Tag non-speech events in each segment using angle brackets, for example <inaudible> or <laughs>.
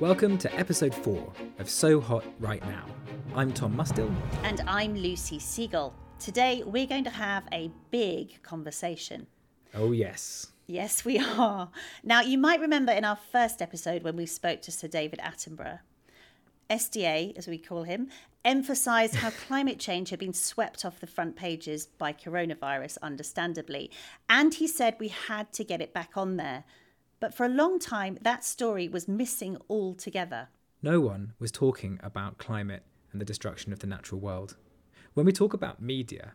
Welcome to episode 4 of So Hot Right Now. I'm Tom Mustill. And I'm Lucy Siegel. Today we're going to have a big conversation. Oh, yes. Yes, we are. Now, you might remember in our first episode when we spoke to Sir David Attenborough, SDA, as we call him, emphasised how <laughs> climate change had been swept off the front pages by coronavirus, understandably. And he said we had to get it back on there. But for a long time, that story was missing altogether. No one was talking about climate and the destruction of the natural world. When we talk about media,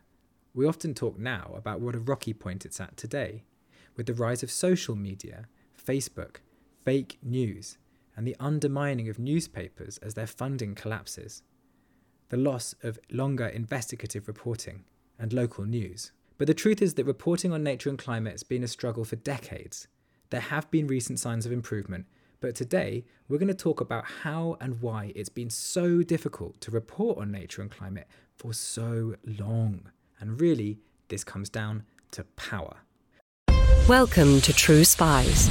we often talk now about what a rocky point it's at today, with the rise of social media, Facebook, fake news, and the undermining of newspapers as their funding collapses, the loss of longer investigative reporting and local news. But the truth is that reporting on nature and climate has been a struggle for decades. There have been recent signs of improvement, but today we're going to talk about how and why it's been so difficult to report on nature and climate for so long. And really, this comes down to power. Welcome to True Spies,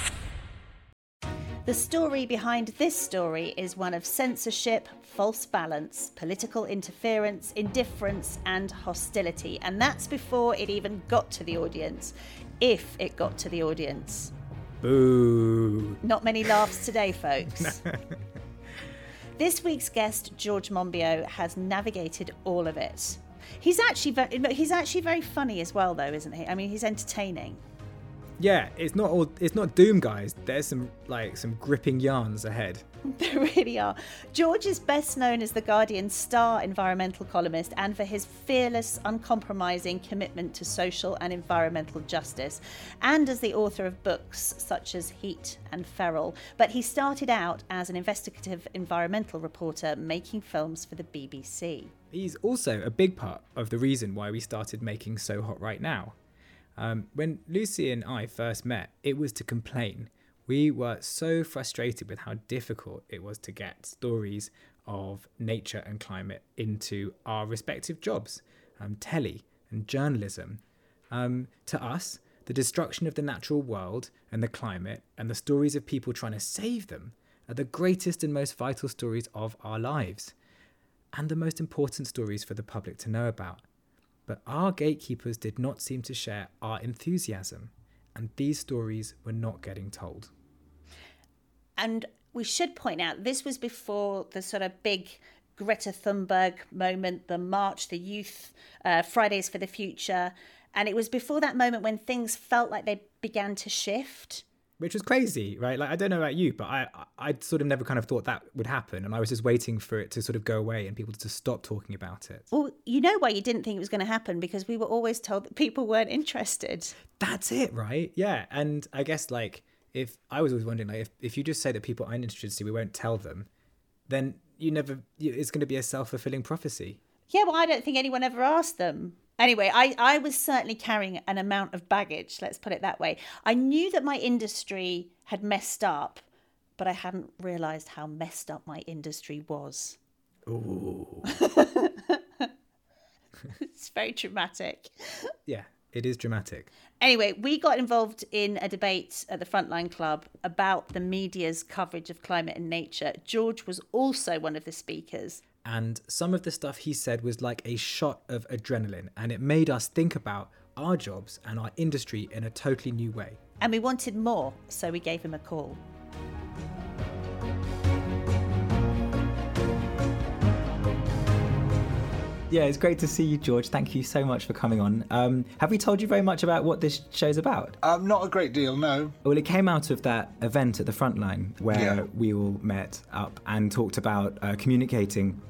The story behind this story is one of censorship, false balance, political interference, indifference, and hostility. And that's before it even got to the audience, if it got to the audience. Boo! Not many laughs today, <laughs> folks. <laughs> this week's guest, George Monbiot, has navigated all of it. He's actually very, he's actually very funny as well, though, isn't he? I mean, he's entertaining. Yeah, it's not all it's not doom guys. There's some like some gripping yarns ahead. <laughs> There really are. George is best known as the Guardian's star environmental columnist and for his fearless, uncompromising commitment to social and environmental justice, and as the author of books such as Heat and Feral. But he started out as an investigative environmental reporter making films for the BBC. He's also a big part of the reason why we started making So Hot Right Now. Um, when Lucy and I first met, it was to complain. We were so frustrated with how difficult it was to get stories of nature and climate into our respective jobs, um, telly and journalism. Um, to us, the destruction of the natural world and the climate and the stories of people trying to save them are the greatest and most vital stories of our lives, and the most important stories for the public to know about. But our gatekeepers did not seem to share our enthusiasm, and these stories were not getting told. And we should point out this was before the sort of big Greta Thunberg moment, the march, the youth, uh, Fridays for the Future. And it was before that moment when things felt like they began to shift which was crazy, right? Like I don't know about you, but I I sort of never kind of thought that would happen, and I was just waiting for it to sort of go away and people to stop talking about it. Well, you know why you didn't think it was going to happen because we were always told that people weren't interested. That's it, right? Yeah, and I guess like if I was always wondering like if if you just say that people aren't interested, we won't tell them, then you never it's going to be a self fulfilling prophecy. Yeah, well, I don't think anyone ever asked them. Anyway, I, I was certainly carrying an amount of baggage, let's put it that way. I knew that my industry had messed up, but I hadn't realised how messed up my industry was. Ooh. <laughs> it's very dramatic. Yeah, it is dramatic. Anyway, we got involved in a debate at the Frontline Club about the media's coverage of climate and nature. George was also one of the speakers. And some of the stuff he said was like a shot of adrenaline, and it made us think about our jobs and our industry in a totally new way. And we wanted more, so we gave him a call. Yeah, it's great to see you, George. Thank you so much for coming on. Um, have we told you very much about what this show's about? Um, not a great deal, no. Well, it came out of that event at the Frontline where Yeah. we all met up and talked about uh, communicating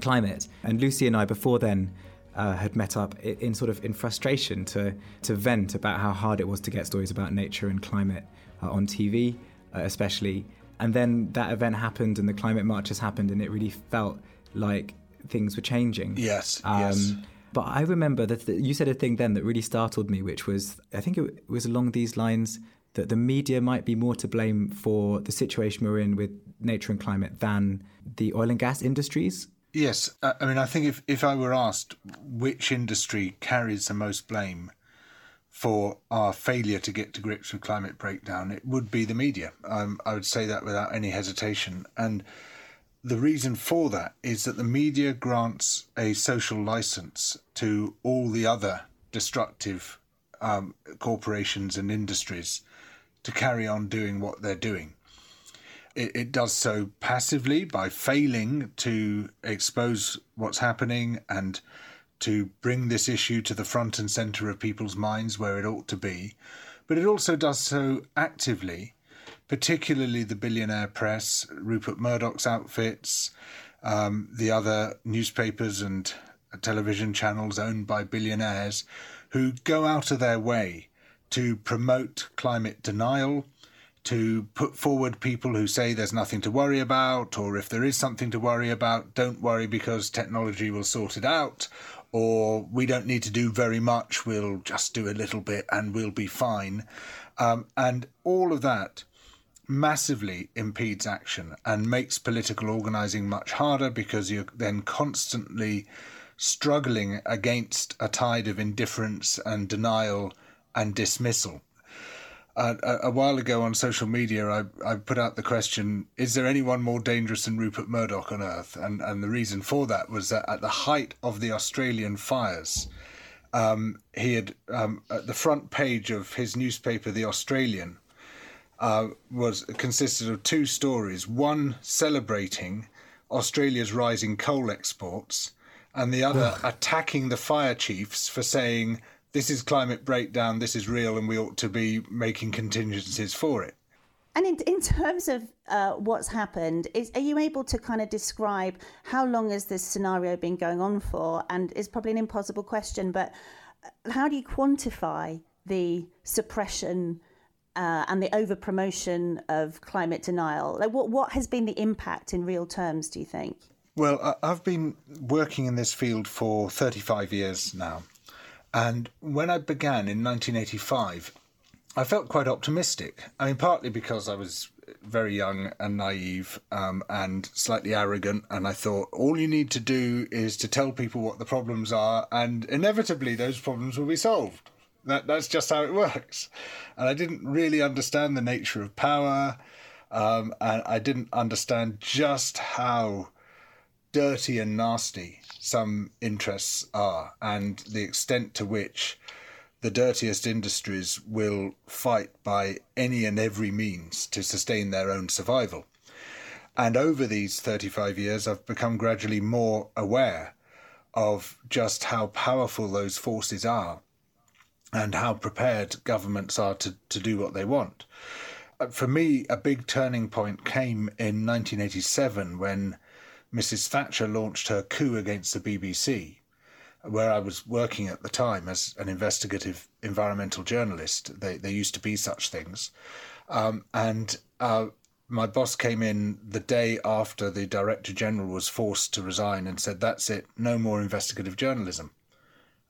climate. And Lucy and I, before then, uh, had met up in sort of in frustration to to vent about how hard it was to get stories about nature and climate uh, on TV, uh, especially. And then that event happened, and the climate marches happened, and it really felt like things were changing. Yes, yes. But I remember that that you said a thing then that really startled me, which was I think it was along these lines that the media might be more to blame for the situation we're in with nature and climate than the oil and gas industries. Yes, uh, I mean, I think if, if I were asked which industry carries the most blame for our failure to get to grips with climate breakdown, it would be the media. Um, I would say that without any hesitation. And the reason for that is that the media grants a social license to all the other destructive um, corporations and industries to carry on doing what they're doing. It, it does so passively by failing to expose what's happening and to bring this issue to the front and centre of people's minds where it ought to be. But it also does so actively, particularly the billionaire press, Rupert Murdoch's outfits, um, the other newspapers and television channels owned by billionaires who go out of their way to promote climate denial, to put forward people who say there's nothing to worry about, or if there is something to worry about, don't worry because technology will sort it out, or we don't need to do very much, we'll just do a little bit and we'll be fine. Um, and all of that massively impedes action and makes political organising much harder because you're then constantly struggling against a tide of indifference and denial and dismissal. Uh, a, a, while ago on social media, I, I put out the question: Is there anyone more dangerous than Rupert Murdoch on Earth? And and the reason for that was that at the height of the Australian fires, um, he had um, at the front page of his newspaper, The Australian, uh, was consisted of two stories: one celebrating Australia's rising coal exports, and the other attacking the fire chiefs for saying this is climate breakdown, this is real, and we ought to be making contingencies for it. And in, in terms of uh, what's happened, is, are you able to kind of describe how long has this scenario been going on for? And it's probably an impossible question, but uh, how do you quantify the suppression uh, and the over promotion of climate denial? Like, what, what has been the impact in real terms, do you think? Well, I've been working in this field for 35 years now. And when I began in 1985, I felt quite optimistic. I mean, partly because I was very young and naive um, and slightly arrogant, and I thought all you need to do is to tell people what the problems are, and inevitably those problems will be solved. That, that's just how it works. And I didn't really understand the nature of power, um, and I didn't understand just how dirty and nasty some interests are and the extent to which the dirtiest industries will fight by any and every means to sustain their own survival. And over these 35 years, I've become gradually more aware of just how powerful those forces are and how prepared governments are to, to do what they want. Uh, for me, a big turning point came in 1987 when Mrs. Thatcher launched her coup against the BBC, where I was working at the time as an investigative environmental journalist. They, there used to be such things. Um, and uh, my boss came in the day after the Director General was forced to resign and said, That's it, no more investigative journalism.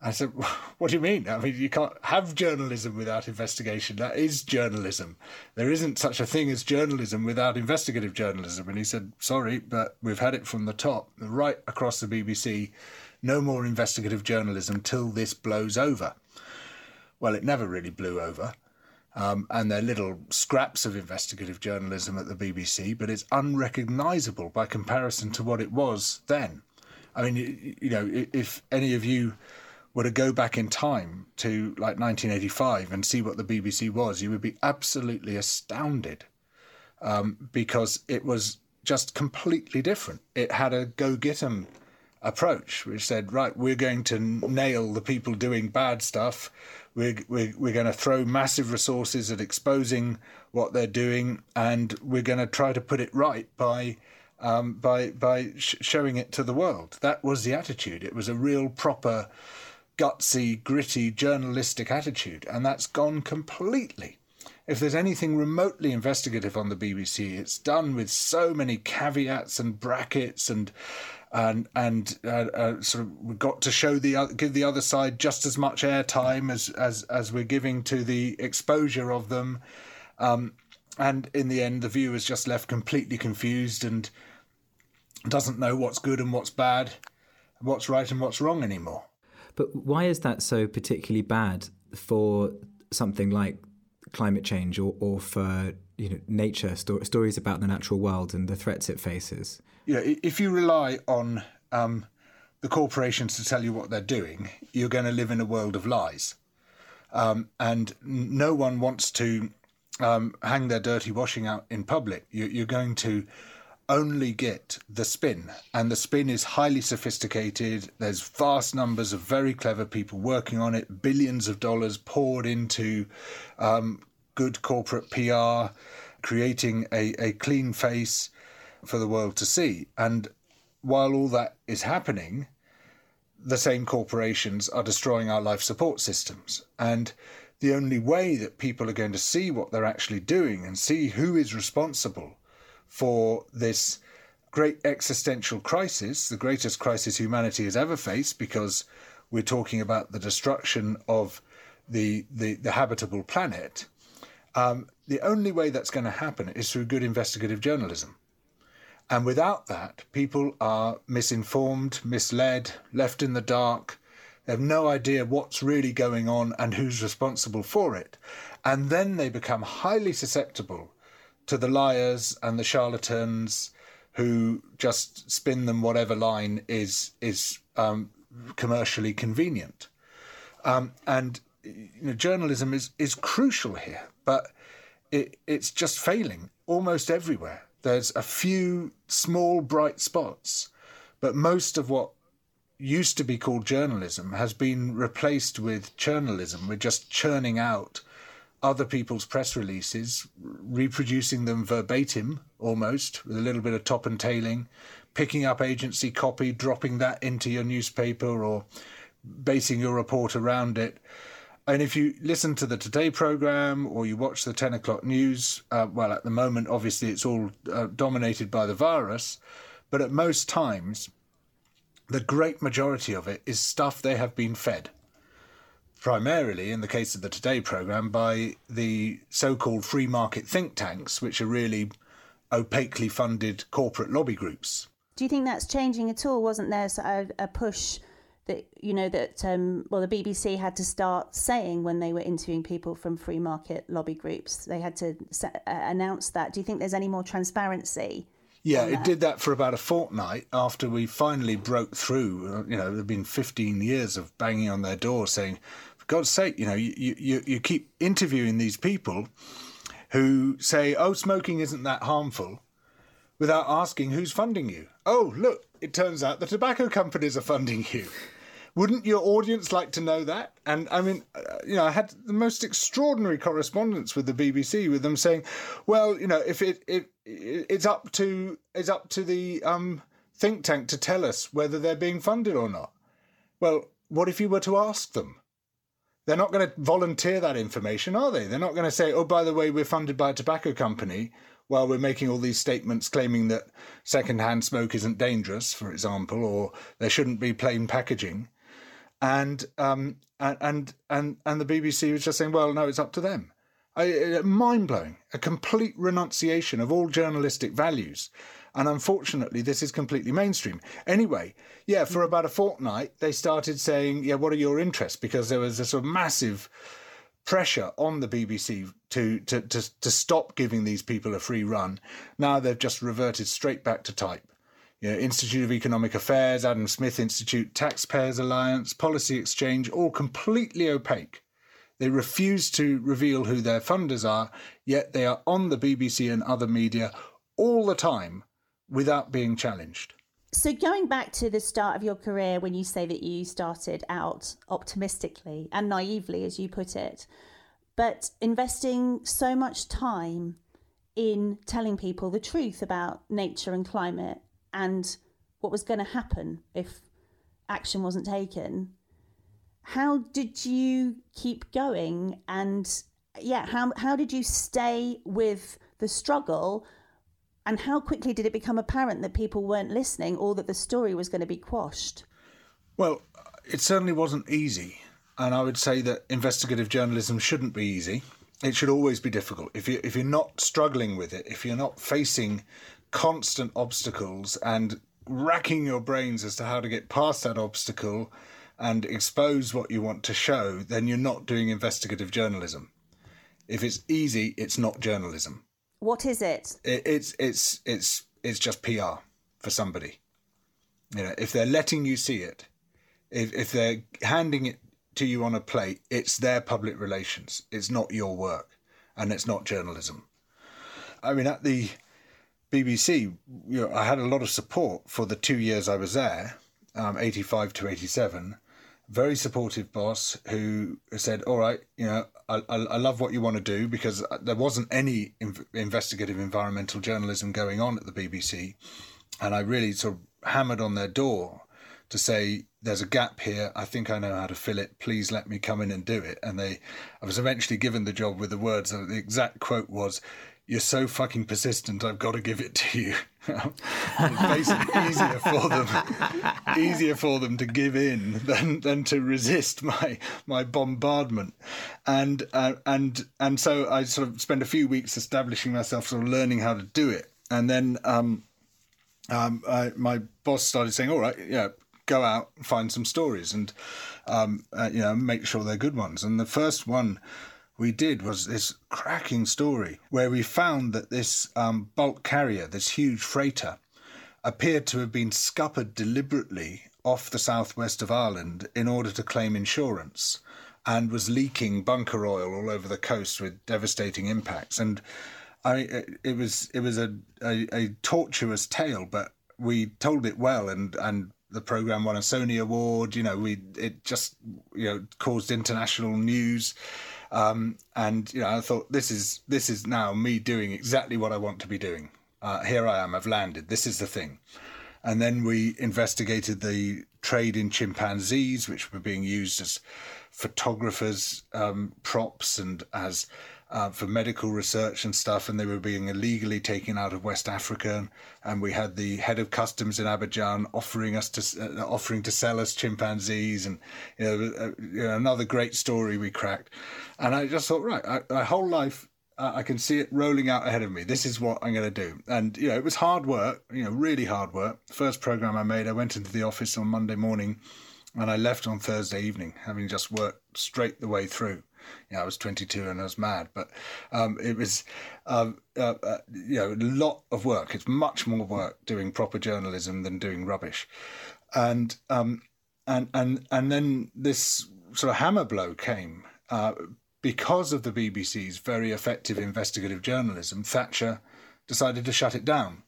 I said, <laughs> What do you mean? I mean, you can't have journalism without investigation. That is journalism. There isn't such a thing as journalism without investigative journalism. And he said, Sorry, but we've had it from the top, right across the BBC. No more investigative journalism till this blows over. Well, it never really blew over. Um, and there are little scraps of investigative journalism at the BBC, but it's unrecognisable by comparison to what it was then. I mean, you know, if any of you were to go back in time to like 1985 and see what the BBC was, you would be absolutely astounded um, because it was just completely different. It had a go get 'em approach, which said, right, we're going to nail the people doing bad stuff. We're, we're, we're going to throw massive resources at exposing what they're doing, and we're going to try to put it right by um, by by sh- showing it to the world. That was the attitude. It was a real proper gutsy, gritty, journalistic attitude, and that's gone completely. If there's anything remotely investigative on the BBC, it's done with so many caveats and brackets and and and uh, uh, sort of got to show the give the other side just as much airtime as as as we're giving to the exposure of them, um, and in the end, the viewer is just left completely confused and doesn't know what's good and what's bad, what's right and what's wrong anymore. But why is that so particularly bad for something like climate change or, or for you know nature sto- stories about the natural world and the threats it faces? Yeah, if you rely on um, the corporations to tell you what they're doing, you're going to live in a world of lies. Um, and no one wants to um, hang their dirty washing out in public. You, you're going to only get the spin, and the spin is highly sophisticated. There's vast numbers of very clever people working on it, billions of dollars poured into um, good corporate PR, creating a, a clean face for the world to see. And while all that is happening, the same corporations are destroying our life support systems. And the only way that people are going to see what they're actually doing and see who is responsible for this great existential crisis, the greatest crisis humanity has ever faced, because we're talking about the destruction of the, the, the habitable planet. Um, the only way that's going to happen is through good investigative journalism. And without that, people are misinformed, misled, left in the dark. They have no idea what's really going on and who's responsible for it. And then they become highly susceptible to the liars and the charlatans who just spin them whatever line is is um, commercially convenient. Um, and you know, journalism is, is crucial here, but it, it's just failing almost everywhere. There's a few small bright spots, but most of what used to be called journalism has been replaced with churnalism. We're just churning out other people's press releases, reproducing them verbatim almost, with a little bit of top and tailing, picking up agency copy, dropping that into your newspaper or basing your report around it. And if you listen to the Today program or you watch the 10 o'clock news, uh, well, at the moment, obviously, it's all uh, dominated by the virus, but at most times, the great majority of it is stuff they have been fed. Primarily, in the case of the Today program, by the so called free market think tanks, which are really opaquely funded corporate lobby groups. Do you think that's changing at all? Wasn't there a, a push that you know that um, well the BBC had to start saying when they were interviewing people from free market lobby groups they had to uh, announce that do you think there's any more transparency yeah it did that for about a fortnight after we finally broke through uh, you know there've been 15 years of banging on their door saying god's sake you know you, you, you keep interviewing these people who say oh smoking isn't that harmful without asking who's funding you oh look it turns out the tobacco companies are funding you wouldn't your audience like to know that? And I mean, uh, you know, I had the most extraordinary correspondence with the BBC, with them saying, "Well, you know, if it, it it's up to it's up to the um, think tank to tell us whether they're being funded or not." Well, what if you were to ask them? They're not going to volunteer that information, are they? They're not going to say, "Oh, by the way, we're funded by a tobacco company." While we're making all these statements claiming that secondhand smoke isn't dangerous, for example, or there shouldn't be plain packaging, and um, and and and the BBC was just saying, well, no, it's up to them. Mind blowing, a complete renunciation of all journalistic values. And unfortunately, this is completely mainstream. Anyway, yeah, for about a fortnight, they started saying, yeah, what are your interests? Because there was a sort of massive pressure on the BBC to, to, to, to stop giving these people a free run. Now they've just reverted straight back to type you know, Institute of Economic Affairs, Adam Smith Institute, Taxpayers Alliance, Policy Exchange, all completely opaque. They refuse to reveal who their funders are, yet they are on the BBC and other media all the time without being challenged. So, going back to the start of your career, when you say that you started out optimistically and naively, as you put it, but investing so much time in telling people the truth about nature and climate and what was going to happen if action wasn't taken. How did you keep going? And yeah, how, how did you stay with the struggle And how quickly did it become apparent that people weren't listening or that the story was going to be quashed? Well, it certainly wasn't easy. And I would say that investigative journalism shouldn't be easy. It should always be difficult. If, you, if you're not struggling with it, if you're not facing constant obstacles and racking your brains as to how to get past that obstacle and expose what you want to show, then you're not doing investigative journalism. If it's easy, it's not journalism. What is it? it it's it's it's it's just PR for somebody. You know, if they're letting you see it, if if they're handing it to you on a plate, it's their public relations. It's not your work, and it's not journalism. I mean, at the BBC, you know, I had a lot of support for the two years I was there, um, 85 to 87. Very supportive boss who said, All right, you know, I, I, I love what you want to do because uh, there wasn't any inv- investigative environmental journalism going on at the BBC. And I really sort of hammered on their door to say, There's a gap here. I think I know how to fill it. Please let me come in and do it. And they, I was eventually given the job with the words, the exact quote was, you're so fucking persistent. I've got to give it to you. Basically easier for them, easier for them to give in than than to resist my my bombardment, and uh, and and so I sort of spent a few weeks establishing myself, sort of learning how to do it, and then um, um, I, my boss started saying, "All right, yeah." Go out find some stories, and um, uh, you know, make sure they're good ones. And the first one we did was this cracking story where we found that this um, bulk carrier, this huge freighter, appeared to have been scuppered deliberately off the southwest of Ireland in order to claim insurance and was leaking bunker oil all over the coast with devastating impacts. And I, it was it was a, a, a tortuous tale, but we told it well, and and the program won a Sony award. You know, we it just you know caused international news. Um, and you know, I thought this is this is now me doing exactly what I want to be doing. Uh, here I am. I've landed. This is the thing. And then we investigated the trade in chimpanzees, which were being used as photographers' um, props and as uh, for medical research and stuff, and they were being illegally taken out of West Africa. And we had the head of customs in Abidjan offering us to uh, offering to sell us chimpanzees, and you know, uh, you know, another great story we cracked. And I just thought, right, I, my whole life. I can see it rolling out ahead of me. This is what I'm going to do. And, you know, it was hard work, you know, really hard work. First program I made, I went into the office on Monday morning and I left on Thursday evening, having just worked straight the way through you know, I was 22 and I was mad, but um, it was, um, uh, uh, you know, a lot of work. It's much more work doing proper journalism than doing rubbish, and um, and and and then this sort of hammer blow came uh, because of the BBC's very effective investigative journalism. Thatcher decided to shut it down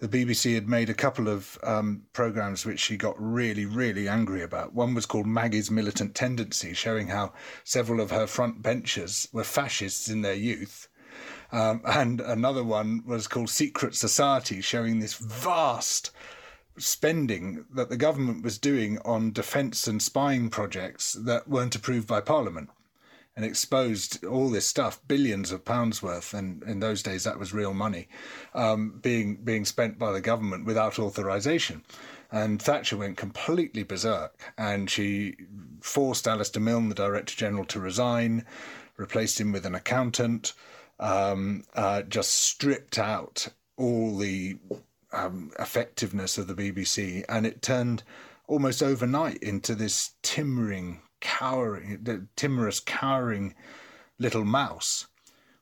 the BBC had made a couple of um, programs which she got really, really angry about. One was called Maggie's Militant Tendency, showing how several of her front benchers were fascists in their youth. Um, and another one was called Secret Society, showing this vast spending that the government was doing on defence and spying projects that weren't approved by Parliament and exposed all this stuff, billions of pounds worth, and in those days that was real money, um, being being spent by the government without authorization. And Thatcher went completely berserk, and she forced Alasdair Milne, the Director General, to resign, replaced him with an accountant, um, uh, just stripped out all the um, effectiveness of the BBC, and it turned almost overnight into this timbering cowering, the timorous, cowering little mouse,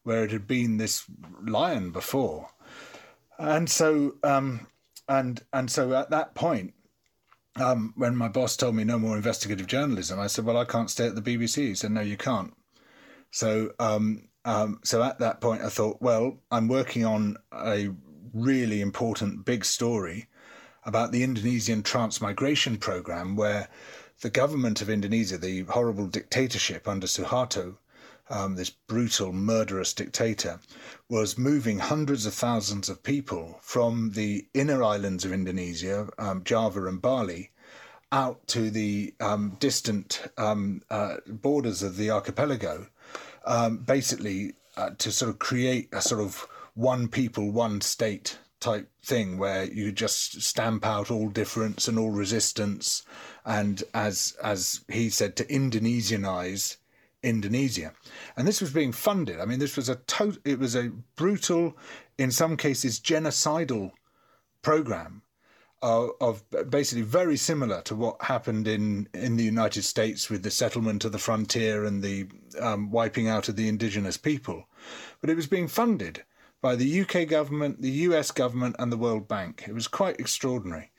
where it had been this lion before. And so, um, and and so at that point, um, when my boss told me no more investigative journalism, I said, "Well, I can't stay at the BBC." He said, "No, you can't." So, um, um, so at that point, I thought, "Well, I'm working on a really important big story about the Indonesian transmigration program, where the government of Indonesia, the horrible dictatorship under Suharto, um, this brutal, murderous dictator, was moving hundreds of thousands of people from the inner islands of Indonesia, um, Java and Bali, out to the um, distant um, uh, borders of the archipelago, um, basically uh, to sort of create a sort of one people, one state type thing where you just stamp out all difference and all resistance, and as as he said, to Indonesianize Indonesia, and this was being funded. I mean, this was a to- it was a brutal, in some cases, genocidal program of, of basically very similar to what happened in, in the United States with the settlement of the frontier and the um, wiping out of the indigenous people. But it was being funded by the UK government, the US government, and the World Bank. It was quite extraordinary.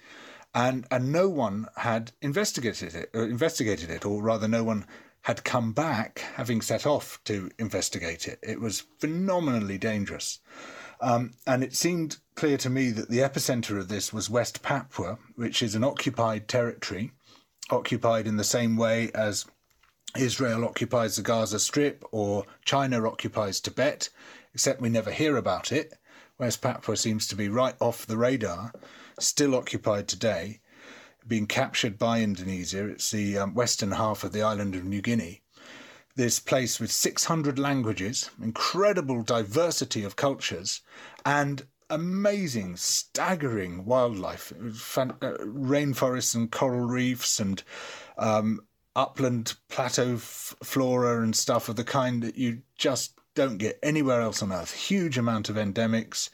And, and no one had investigated it, or investigated it, or rather, no one had come back having set off to investigate it. It was phenomenally dangerous. Um, and it seemed clear to me that the epicenter of this was West Papua, which is an occupied territory, occupied in the same way as Israel occupies the Gaza Strip or China occupies Tibet, except we never hear about it. West Papua seems to be right off the radar, still occupied today, being captured by Indonesia. It's the um, western half of the island of New Guinea this place with 600 languages, incredible diversity of cultures, and amazing, staggering wildlife, fan- uh, rainforests and coral reefs and um, upland plateau f- flora and stuff of the kind that you just don't get anywhere else on Earth. Huge amount of endemics,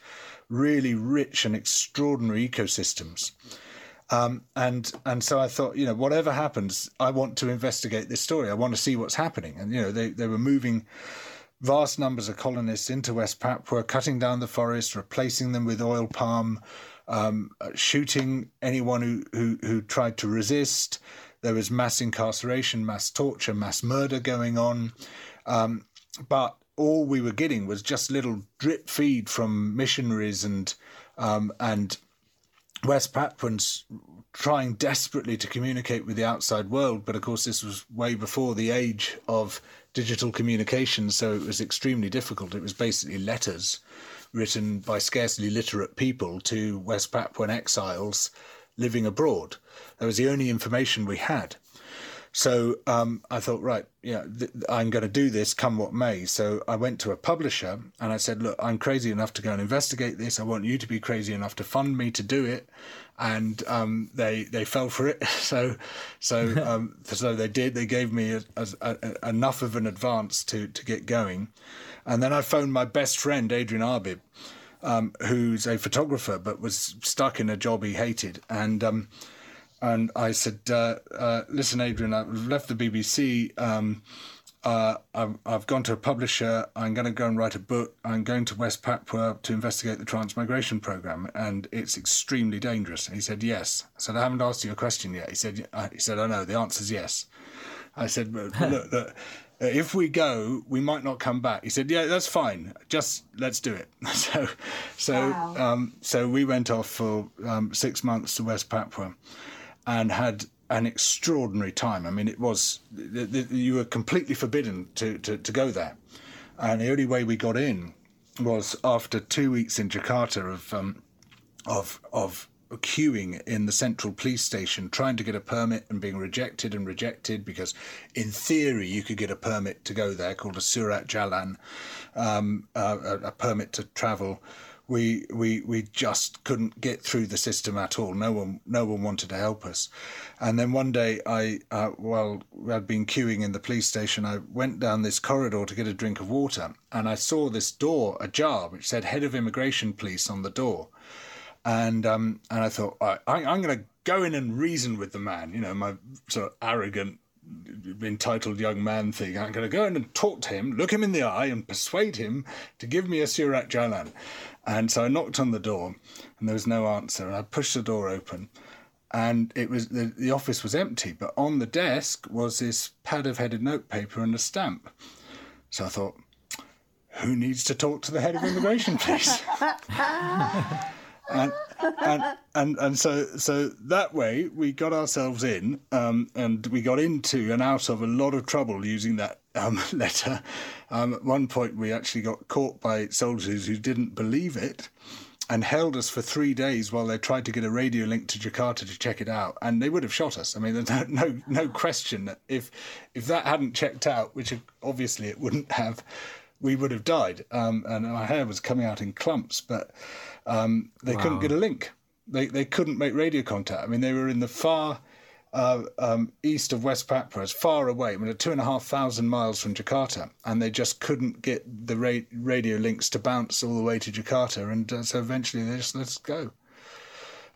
really rich and extraordinary ecosystems. Um, and and so I thought, you know, whatever happens, I want to investigate this story. I want to see what's happening. And you know, they they were moving vast numbers of colonists into West Papua, cutting down the forest, replacing them with oil palm, um, shooting anyone who, who who tried to resist. There was mass incarceration, mass torture, mass murder going on, um, but all we were getting was just little drip feed from missionaries and um, and West Papuans trying desperately to communicate with the outside world, but of course, this was way before the age of digital communication, so it was extremely difficult. It was basically letters written by scarcely literate people to West Papuan exiles living abroad. That was the only information we had. So um, I thought, right, yeah, th- I'm going to do this come what may. So I went to a publisher and I said, look, I'm crazy enough to go and investigate this. I want you to be crazy enough to fund me to do it. And um, they they fell for it. <laughs> So so <laughs> um, so they did. They gave me a, a, a, enough of an advance to to get going. And then I phoned my best friend Adrian Arbib, um, who's a photographer but was stuck in a job he hated and um, and I said, uh, uh, "Listen, Adrian, I've left the BBC. Um, uh, I've, I've, gone to a publisher. I'm going to go and write a book. I'm going to West Papua to investigate the transmigration program, and it's extremely dangerous." And he said, "Yes." I said, "I haven't asked you a question yet." He said, "He said, I know. The answer's yes." I said, "Look, <laughs> look." if we go, we might not come back. He said, "Yeah, that's fine. Just let's do it." <laughs> So, so, wow. um, so we went off for um, six months to West Papua, and had an extraordinary time. I mean, it was you were completely forbidden to, to, to go there, and the only way we got in was after two weeks in Jakarta of um, of of queuing in the central police station trying to get a permit and being rejected and rejected because in theory you could get a permit to go there called a surat jalan um, a, a permit to travel we we we just couldn't get through the system at all. No one no one wanted to help us. And then one day I uh, while I'd been queuing in the police station, I went down this corridor to get a drink of water, and I saw this door ajar which said "Head of Immigration Police" on the door. And um and I thought I, I'm going to go in and reason with the man. You know, my sort of arrogant entitled young man thing. I'm going to go in and talk to him, look him in the eye, and persuade him to give me a Surat Jalan. And so I knocked on the door, and there was no answer. And I pushed the door open, and it was the, the office was empty. But on the desk was this pad of headed notepaper and a stamp. So I thought, who needs to talk to the head of immigration, <laughs> please? and, and, and and so so that way we got ourselves in, um, and we got into and out of a lot of trouble using that um, <laughs> letter. Um, at one point, we actually got caught by soldiers who didn't believe it and held us for three days while they tried to get a radio link to Jakarta to check it out, and they would have shot us. I mean, <laughs> there's no no, no question that if if that hadn't checked out, which obviously it wouldn't have, we would have died. Um, and our hair was coming out in clumps, but um, they wow. couldn't get a link. They, they couldn't make radio contact. I mean, they were in the far uh, um, east of West Papua, as far away, I mean, two and a half thousand miles from Jakarta, and they just couldn't get the ra- radio links to bounce all the way to Jakarta, and uh, so eventually they just let us go.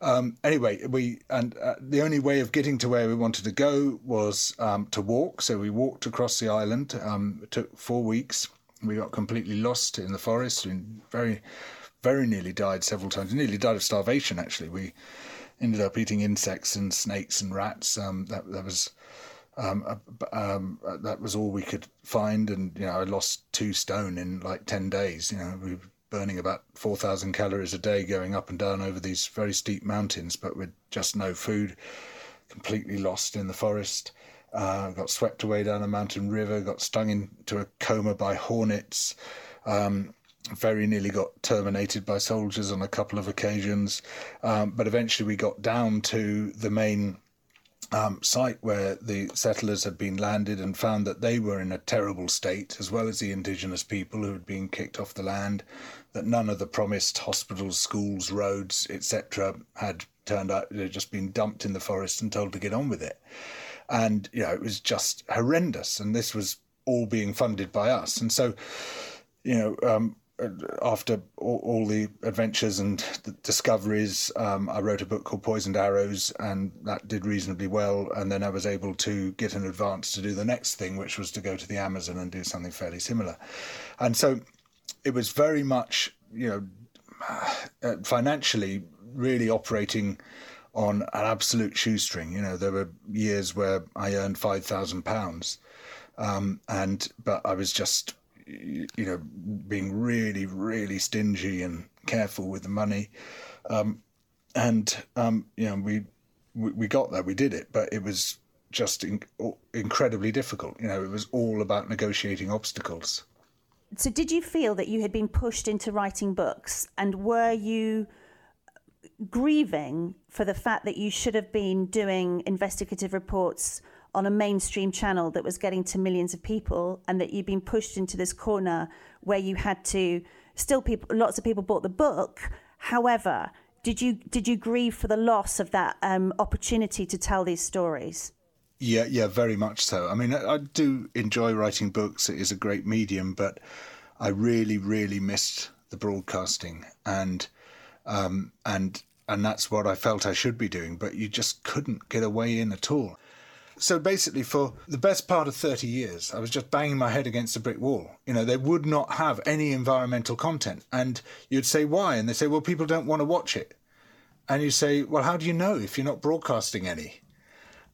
Um, anyway, we and uh, the only way of getting to where we wanted to go was um, to walk. So we walked across the island. Um, it took four weeks. We got completely lost in the forest and very, very nearly died several times. Nearly died of starvation. Actually, we ended up eating insects and snakes and rats. Um, that that was. Um, um, that was all we could find, and you know I lost two stone in like ten days. You know we were burning about 4,000 calories a day going up and down over these very steep mountains, but with just no food, completely lost in the forest. Uh, got swept away down a mountain river, got stung into a coma by hornets, um, very nearly got terminated by soldiers on a couple of occasions. Um, but eventually we got down to the main um, site where the settlers had been landed and found that they were in a terrible state, as well as the indigenous people who had been kicked off the land, that none of the promised hospitals, schools, roads, etc., had turned out, they'd just been dumped in the forest and told to get on with it. And, you know, it was just horrendous. And this was all being funded by us. And so, you know, um, after all, all, the adventures and discoveries, um, I wrote a book called Poisoned Arrows, and that did reasonably well. And then I was able to get an advance to do the next thing, which was to go to the Amazon and do something fairly similar. And so it was very much, you know, uh, financially really operating on an absolute shoestring. You know, there were years where I earned five thousand um, pounds, and but I was just you know, being really, really stingy and careful with the money. Um, and, um, you know, we, we, we got there, we did it, but it was just in, incredibly difficult. You know, it was all about negotiating obstacles. So, did you feel that you had been pushed into writing books, and were you grieving for the fact that you should have been doing investigative reports on a mainstream channel that was getting to millions of people and that you've been pushed into this corner where you had to still people lots of people bought the book. However did you did you grieve for the loss of that um, opportunity to tell these stories? Yeah yeah very much so. I mean I, I do enjoy writing books. It is a great medium but i really really missed the broadcasting and um, and and that's what I felt I should be doing, but you just couldn't get away in at all. So basically, for the best part of 30 years, I was just banging my head against a brick wall. You know, they would not have any environmental content. And you'd say, why? And they say, well, people don't want to watch it. And you say, well, how do you know if you're not broadcasting any?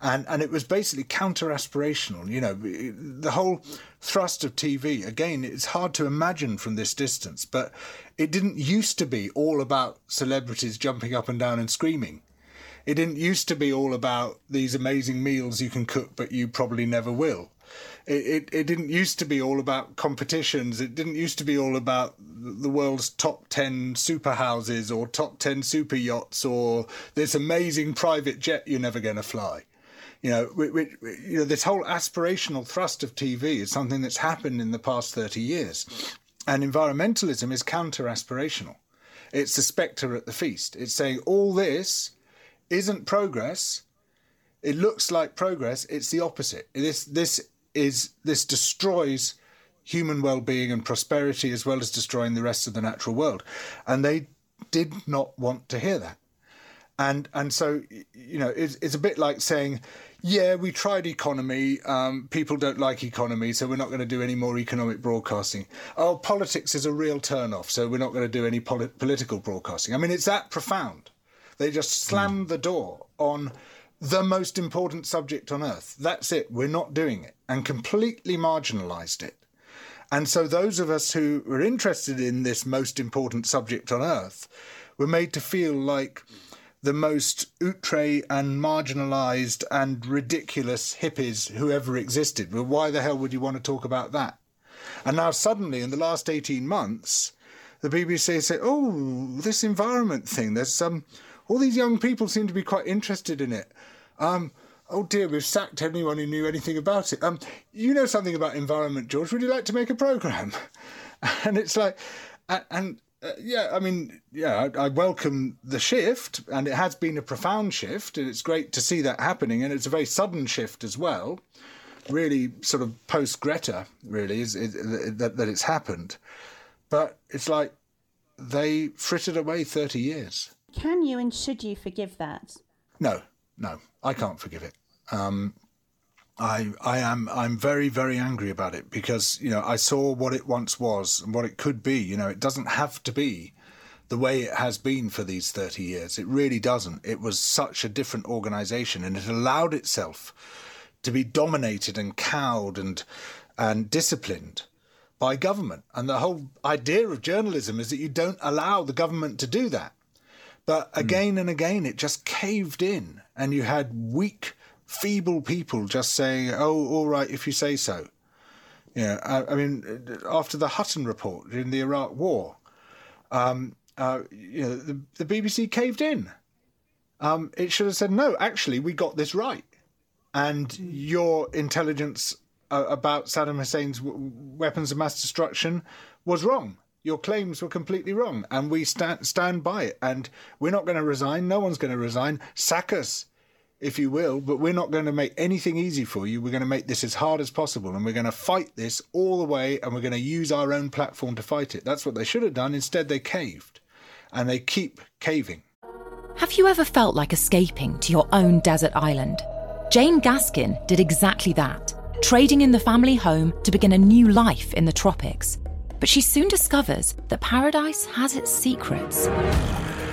And, and it was basically counter aspirational. You know, the whole thrust of TV, again, it's hard to imagine from this distance, but it didn't used to be all about celebrities jumping up and down and screaming it didn't used to be all about these amazing meals you can cook, but you probably never will. It, it, it didn't used to be all about competitions. It didn't used to be all about the world's top 10 super houses or top 10 super yachts or this amazing private jet you're never going to fly. You know, we, we, you know, this whole aspirational thrust of TV is something that's happened in the past 30 years. And environmentalism is counter aspirational. It's the spectre at the feast. It's saying all this isn't progress. It looks like progress. It's the opposite. This this is this destroys human well-being and prosperity as well as destroying the rest of the natural world, and they did not want to hear that. And and so you know it's, it's a bit like saying, yeah, we tried economy. Um, people don't like economy, so we're not going to do any more economic broadcasting. Oh, politics is a real turn-off, so we're not going to do any polit- political broadcasting. I mean, it's that profound. They just hmm. slammed the door on the most important subject on earth. That's it. We're not doing it. And completely marginalized it. And so those of us who were interested in this most important subject on earth were made to feel like the most outre and marginalized and ridiculous hippies who ever existed. Well, why the hell would you want to talk about that? And now suddenly in the last 18 months, the BBC say, oh, this environment thing, there's some all these young people seem to be quite interested in it. Um, oh dear, we've sacked anyone who knew anything about it. Um, you know something about environment, George? Would you like to make a program? <laughs> And it's like, and uh, yeah, I mean, yeah, I, I, welcome the shift, and it has been a profound shift, and it's great to see that happening, and it's a very sudden shift as well. Really, sort of post Greta, really, is, is that, that it's happened. But it's like they frittered away 30 years. Can you and should you forgive that? No, no, I can't forgive it. Um, I I am I'm very very angry about it because you know I saw what it once was and what it could be. You know, it doesn't have to be the way it has been for these 30 years. It really doesn't. It was such a different organization and it allowed itself to be dominated and cowed and and disciplined by government. And the whole idea of journalism is that you don't allow the government to do that. But hmm. again mm. and again, it just caved in, and you had weak feeble people just saying, "Oh, all right, if you say so." Yeah, I, I mean, after the Hutton report in the Iraq War, um, uh, you know, the, the BBC caved in. Um, it should have said, "No, actually, we got this right," and your intelligence uh, about Saddam Hussein's w- weapons of mass destruction was wrong. Your claims were completely wrong, and we stand stand by it. And we're not going to resign. No one's going to resign. Sack us if you will, but we're not going to make anything easy for you. We're going to make this as hard as possible and we're going to fight this all the way and we're going to use our own platform to fight it. That's what they should have done. Instead, they caved and they keep caving. Have you ever felt like escaping to your own desert island? Jane Gaskin did exactly that, trading in the family home to begin a new life in the tropics. But she soon discovers that paradise has its secrets.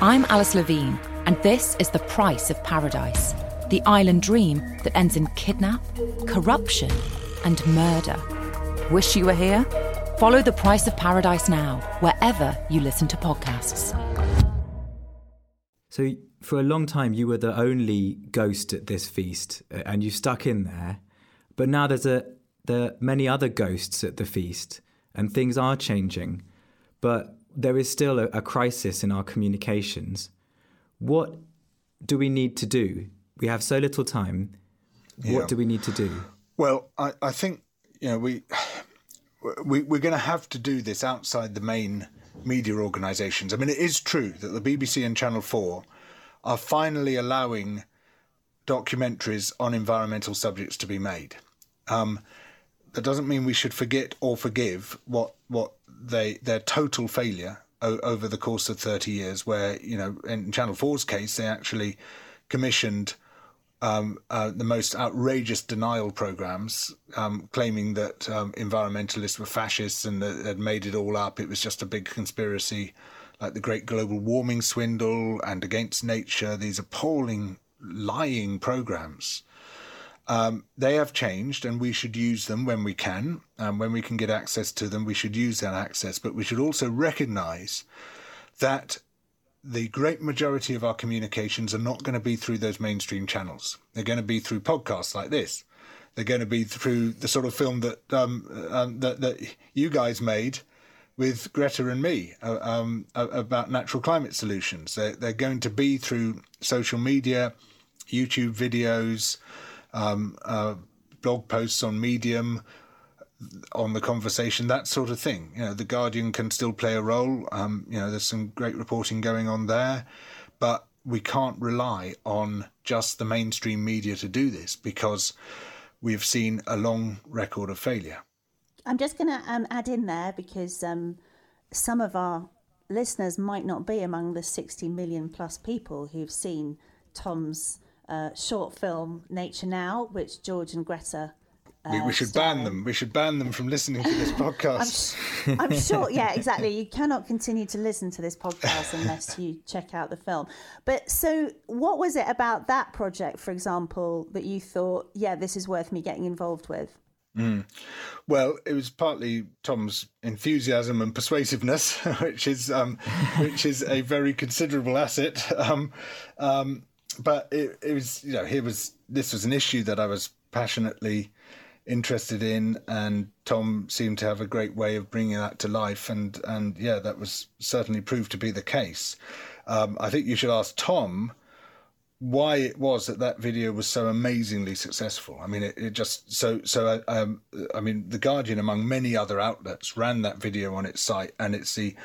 I'm Alice Levine, and this is The Price of Paradise the island dream that ends in kidnap, corruption, and murder. Wish you were here? Follow The Price of Paradise now, wherever you listen to podcasts. So, for a long time, you were the only ghost at this feast, and you stuck in there. But now there's a there are many other ghosts at the feast, and things are changing. But there is still a, a crisis in our communications. What do we need to do we have so little time. Yeah. What do we need to do? Well, I, I think you know we we we're going to have to do this outside the main media organisations. I mean, it is true that the BBC and Channel Four are finally allowing documentaries on environmental subjects to be made. Um, that doesn't mean we should forget or forgive what what they their total failure o- over the course of 30 years where you know in Channel 4's case they actually commissioned um, uh, the most outrageous denial programs, um, claiming that um, environmentalists were fascists and that had made it all up. It was just a big conspiracy, like the Great Global Warming Swindle and Against Nature. These appalling, lying programs. Um, they have changed, and we should use them when we can. And when we can get access to them, we should use that access. But we should also recognize that the great majority of our communications are not going to be through those mainstream channels. They're going to be through podcasts like this. They're going to be through the sort of film that um, um, that, that you guys made with Greta and me uh, um, about natural climate solutions. They're, they're, going to be through social media, YouTube videos, um, uh, blog posts on Medium, on the conversation, that sort of thing. You know, the Guardian can still play a role. Um, you know, there's some great reporting going on there, but we can't rely on just the mainstream media to do this because we've seen a long record of failure. I'm just going to um, add in there because um, some of our listeners might not be among the 60 million plus people who've seen Tom's uh, short film Nature Now, which George and Greta we, we, uh, should ban them. We should ban them from listening to this <laughs> podcast. I'm, I'm, sure, yeah, exactly. You cannot continue to listen to this podcast unless you check out the film. But so, what was it about that project, for example, that you thought, yeah, this is worth me getting involved with? Mm. Well, it was partly Tom's enthusiasm and persuasiveness, <laughs> which is um, which is a very considerable asset. <laughs> Um, um, but it, it was, you know, here was this was an issue that I was passionately interested in, and Tom seemed to have a great way of bringing that to life. And and yeah, that was certainly proved to be the case. Um, I think you should ask Tom why it was that that video was so amazingly successful. I mean, it, it just so so. Um, I mean, the Guardian, among many other outlets, ran that video on its site, and it's the,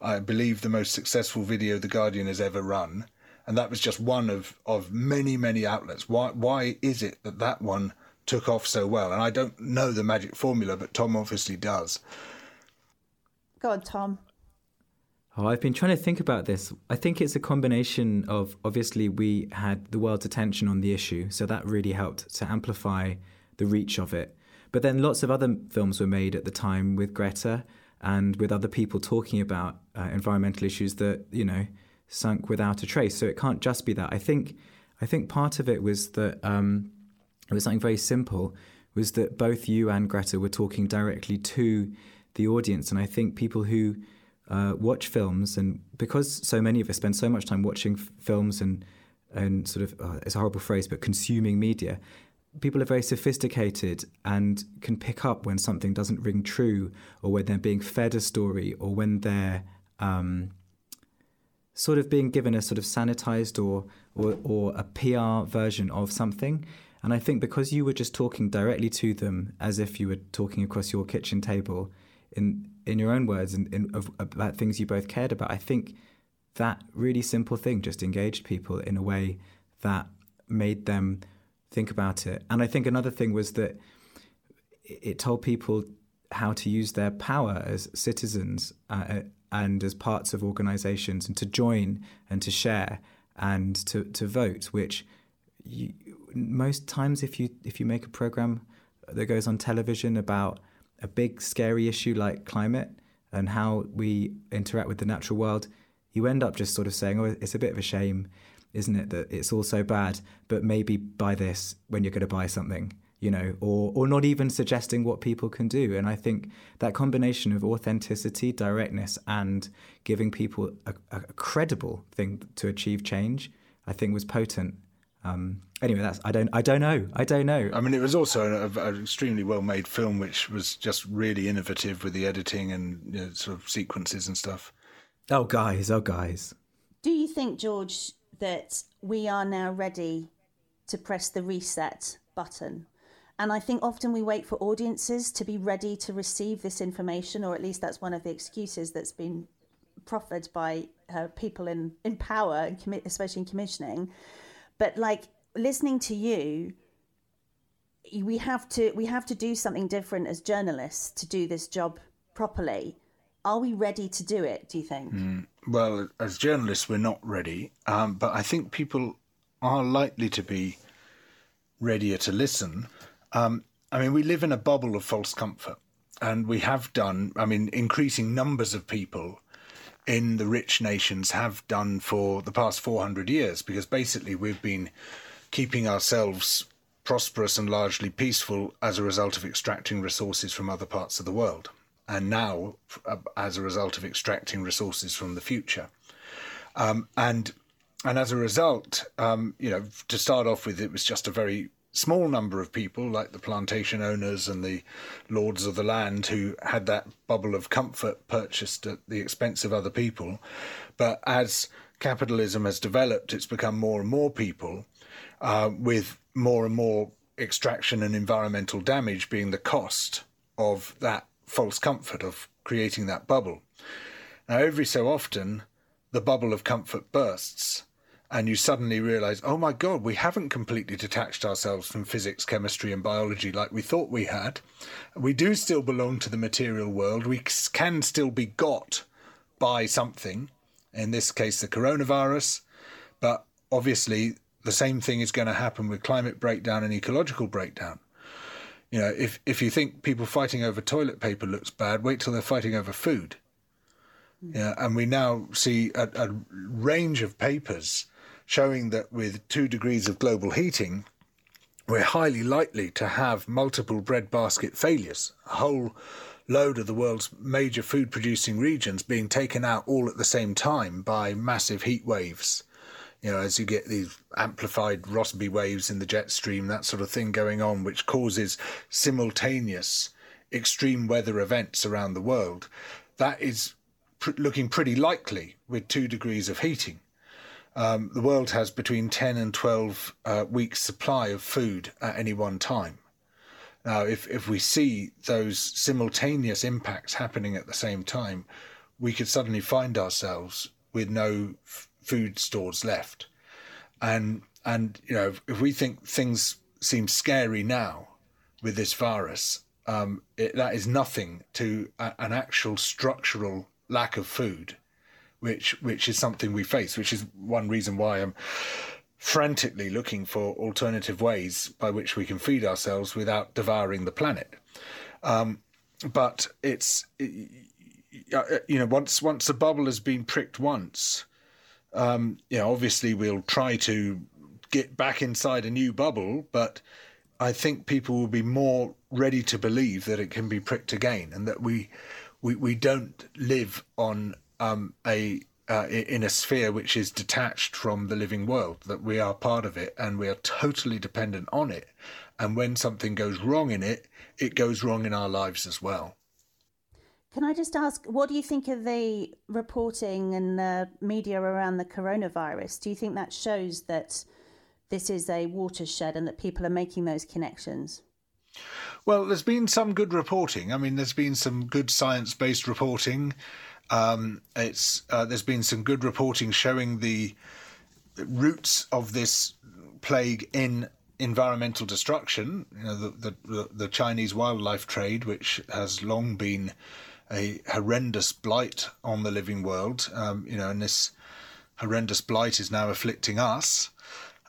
I believe, the most successful video the Guardian has ever run, and that was just one of of many many outlets. Why why is it that that one took off so well? And I don't know the magic formula, but Tom obviously does. Go on, Tom. Oh, I've been trying to think about this. I think it's a combination of obviously we had the world's attention on the issue, so that really helped to amplify the reach of it. But then lots of other films were made at the time with Greta and with other people talking about uh, environmental issues that you know sunk without a trace. So it can't just be that. I think I think part of it was that um, it was something very simple. Was that both you and Greta were talking directly to the audience, and I think people who uh, watch films, and because so many of us spend so much time watching f- films and and sort of uh, it's a horrible phrase, but consuming media, people are very sophisticated and can pick up when something doesn't ring true, or when they're being fed a story, or when they're um, sort of being given a sort of sanitized or, or or a PR version of something. And I think because you were just talking directly to them as if you were talking across your kitchen table, in in your own words and in, about things you both cared about. I think that really simple thing just engaged people in a way that made them think about it. And I think another thing was that it told people how to use their power as citizens uh, and as parts of organizations and to join and to share and to, to vote, which you, most times if you if you make a program that goes on television about a big scary issue like climate and how we interact with the natural world, you end up just sort of saying, "Oh, it's a bit of a shame, isn't it, that it's all so bad? But maybe buy this when you're going to buy something." You know, or or not even suggesting what people can do. And I think that combination of authenticity, directness, and giving people a, a credible thing to achieve change, I think was potent. Um, anyway, that's I don't I don't know I don't know. I mean, it was also an extremely well made film, which was just really innovative with the editing and you know, sort of sequences and stuff. Oh, guys! Oh, guys! Do you think, George, that we are now ready to press the reset button? And I think often we wait for audiences to be ready to receive this information, or at least that's one of the excuses that's been proffered by uh, people in, in power, especially in commissioning. But like listening to you, we have to we have to do something different as journalists to do this job properly. Are we ready to do it? Do you think? Mm, well, as journalists, we're not ready, um, but I think people are likely to be readier to listen. Um, I mean, we live in a bubble of false comfort, and we have done. I mean, increasing numbers of people in the rich nations have done for the past 400 years, because basically we've been keeping ourselves prosperous and largely peaceful as a result of extracting resources from other parts of the world, and now uh, as a result of extracting resources from the future. Um, and and as a result, um, you know, to start off with, it was just a very small number of people, like the plantation owners and the lords of the land, who had that bubble of comfort purchased at the expense of other people. But as capitalism has developed, it's become more and more people, uh, with more and more extraction and environmental damage being the cost of that false comfort of creating that bubble. Now, every so often, the bubble of comfort bursts and you suddenly realize, oh my God, we haven't completely detached ourselves from physics, chemistry, and biology like we thought we had. We do still belong to the material world. We can still be got by something, in this case, the coronavirus. But obviously, the same thing is going to happen with climate breakdown and ecological breakdown. You know, if, if you think people fighting over toilet paper looks bad, wait till they're fighting over food. Hmm. Yeah, and we now see a, a range of papers showing that with two degrees of global heating, we're highly likely to have multiple breadbasket failures. A whole load of the world's major food producing regions being taken out all at the same time by massive heat waves. You know, as you get these amplified Rossby waves in the jet stream, that sort of thing going on, which causes simultaneous extreme weather events around the world. That is pr- looking pretty likely with two degrees of heating. Um, the world has between 10 and 12 uh, weeks' supply of food at any one time. Now, if, if we see those simultaneous impacts happening at the same time, we could suddenly find ourselves with no f- food stores left. And, and, you know, if we think things seem scary now with this virus, um, it, that is nothing to a, an actual structural lack of food which which is something we face, which is one reason why I'm frantically looking for alternative ways by which we can feed ourselves without devouring the planet. Um, but it's you know once once a bubble has been pricked once, um, you know obviously we'll try to get back inside a new bubble, but I think people will be more ready to believe that it can be pricked again and that we we, we don't live on um, a uh, in a sphere which is detached from the living world, that we are part of it and we are totally dependent on it. And when something goes wrong in it, it goes wrong in our lives as well. Can I just ask, what do you think of the reporting and the media around the coronavirus? Do you think that shows that this is a watershed and that people are making those connections? Well, there's been some good reporting. I mean, there's been some good science based reporting. Um, it's uh, there's been some good reporting showing the roots of this plague in environmental destruction. You know, the, the, the Chinese wildlife trade, which has long been a horrendous blight on the living world. Um, you know, and this horrendous blight is now afflicting us.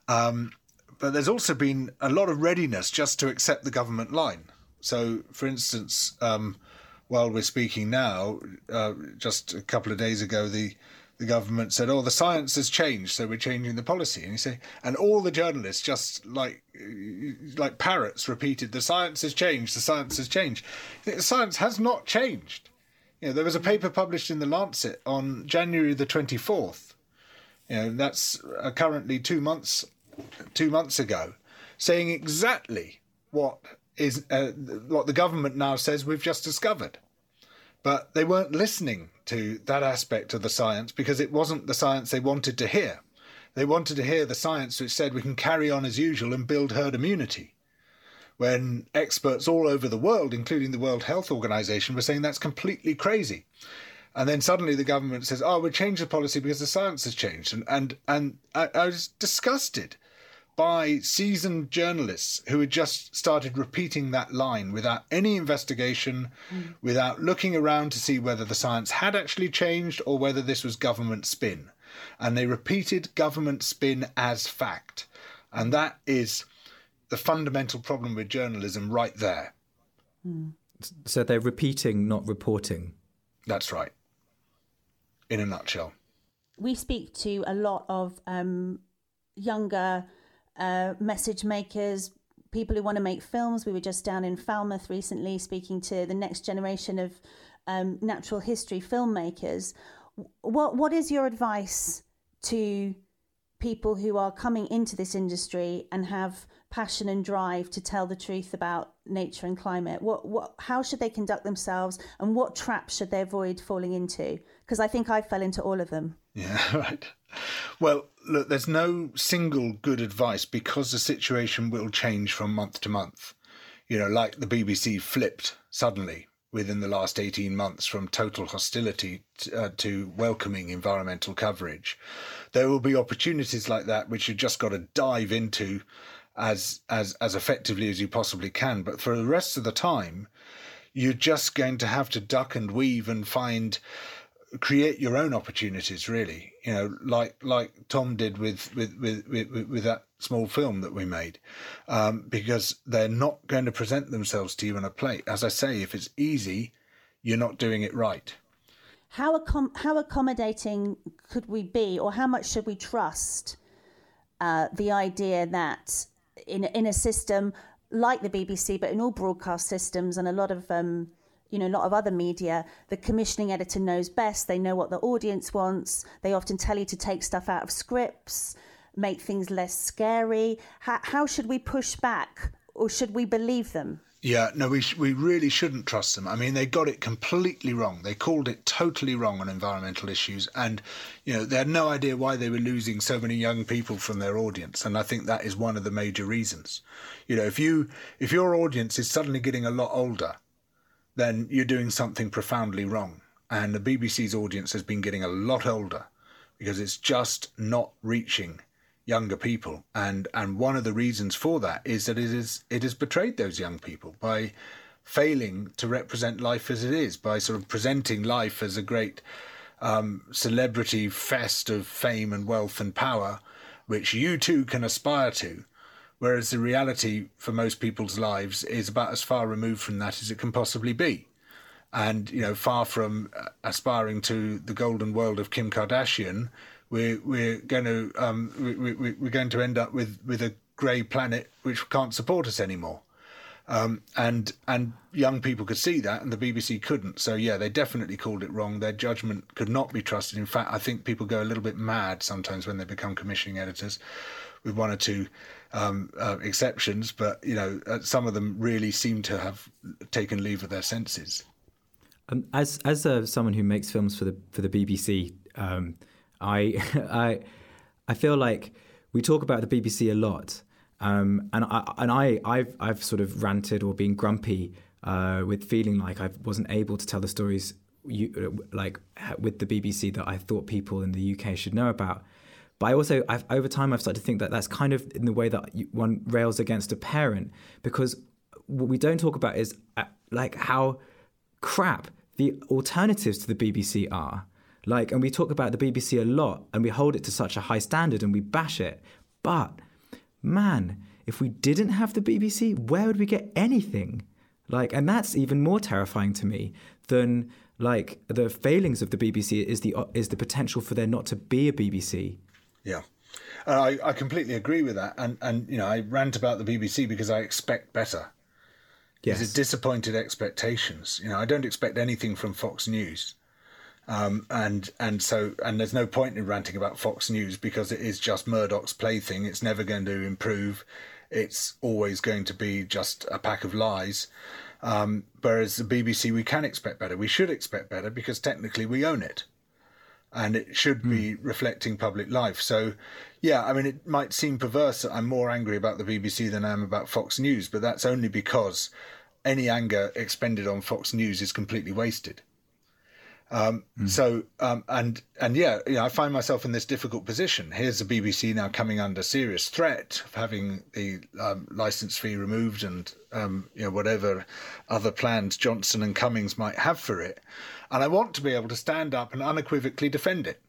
Um, but there's also been a lot of readiness just to accept the government line. So, for instance, um, while we're speaking now, uh, just a couple of days ago, the the government said, "Oh, the science has changed, so we're changing the policy." And you say, and all the journalists just like like parrots repeated, "The science has changed. The science has changed." The science has not changed. You know, there was a paper published in the Lancet on January the twenty fourth. You know, that's uh, currently two months two months ago, saying exactly what is uh, what the government now says we've just discovered. But they weren't listening to that aspect of the science because it wasn't the science they wanted to hear. They wanted to hear the science which said we can carry on as usual and build herd immunity. When experts all over the world, including the World Health Organization, were saying that's completely crazy. And then suddenly the government says, "Oh, we'll change the policy because the science has changed," and and and I, I was disgusted by seasoned journalists who had just started repeating that line without any investigation, mm. without looking around to see whether the science had actually changed or whether this was government spin. And they repeated government spin as fact. And that is the fundamental problem with journalism right there. Mm. So they're repeating, not reporting. That's right. In a nutshell. We speak to a lot of um, younger uh, message makers, people who want to make films. We were just down in Falmouth recently speaking to the next generation of um, natural history filmmakers. What what is your advice to people who are coming into this industry and have passion and drive to tell the truth about nature and climate? What what how should they conduct themselves and what traps should they avoid falling into? Because I think I fell into all of them. Yeah, <laughs> right. Well, look, there's no single good advice because the situation will change from month to month. You know, like the BBC flipped suddenly within the last 18 months from total hostility to, uh, to welcoming environmental coverage. There will be opportunities like that which you've just got to dive into as as as effectively as you possibly can. But for the rest of the time, you're just going to have to duck and weave and find create your own opportunities really. You know like like tom did with with with with, with that small film that we made. Um, because they're not going to present themselves to you on a plate. As i say if it's easy you're not doing it right. How accom- how accommodating could we be or how much should we trust uh, the idea that in in a system like the BBC but in all broadcast systems and a lot of um, you know, a lot of other media, the commissioning editor knows best. They know what the audience wants. They often tell you to take stuff out of scripts, make things less scary. How, how should we push back or should we believe them? Yeah, no, we sh- we really shouldn't trust them. I mean, they got it completely wrong. They called it totally wrong on environmental issues, and you know they had no idea why they were losing so many young people from their audience. And I think that is one of the major reasons. You know, if you if your audience is suddenly getting a lot older, then you're doing something profoundly wrong. And the BBC's audience has been getting a lot older because it's just not reaching younger people. And and one of the reasons for that is that it is it has betrayed those young people by failing to represent life as it is by sort of presenting life as a great um, celebrity fest of fame and wealth and power which you too can aspire to. Whereas the reality for most people's lives is about as far removed from that as it can possibly be. And you know far from aspiring to the golden world of Kim Kardashian we're we're going to um, we, we, we're going to end up with with a grey planet which can't support us anymore. Um, and and young people could see that, and the BBC couldn't. So yeah, they definitely called it wrong. Their judgment could not be trusted. In fact, I think people go a little bit mad sometimes when they become commissioning editors, with one or two um, uh, exceptions. But you know, uh, some of them really seem to have taken leave of their senses. Um, as as uh, someone who makes films for the for the BBC, um, I <laughs> I I feel like we talk about the BBC a lot, um, and I and I I've I've sort of ranted or been grumpy uh, with feeling like I wasn't able to tell the stories you, like with the BBC that I thought people in the UK should know about. But I also, I've, over time, I've started to think that that's kind of in the way that one rails against a parent because what we don't talk about is uh, like how crap the alternatives to the BBC are. Like, and we talk about the BBC a lot and we hold it to such a high standard and we bash it. But man, if we didn't have the BBC, where would we get anything? Like, and that's even more terrifying to me than like the failings of the BBC is the is the potential for there not to be a BBC. Yeah. Uh, I, I completely agree with that. And, and, you know, I rant about the BBC because I expect better. Yes. These are disappointed expectations. You know, I don't expect anything from Fox News. Um, and and so and there's no point in ranting about Fox News because it is just Murdoch's plaything. It's never going to improve. It's always going to be just a pack of lies. Um, whereas the BBC, we can expect better. We should expect better because technically we own it, and it should mm. be reflecting public life. So, yeah, I mean, it might seem perverse that I'm more angry about the BBC than I am about Fox News, but that's only because any anger expended on Fox News is completely wasted. Um, mm. So um, and and yeah, you know, I find myself in this difficult position. Here's the BBC now coming under serious threat of having the um, license fee removed and um, you know whatever other plans Johnson and Cummings might have for it, and I want to be able to stand up and unequivocally defend it.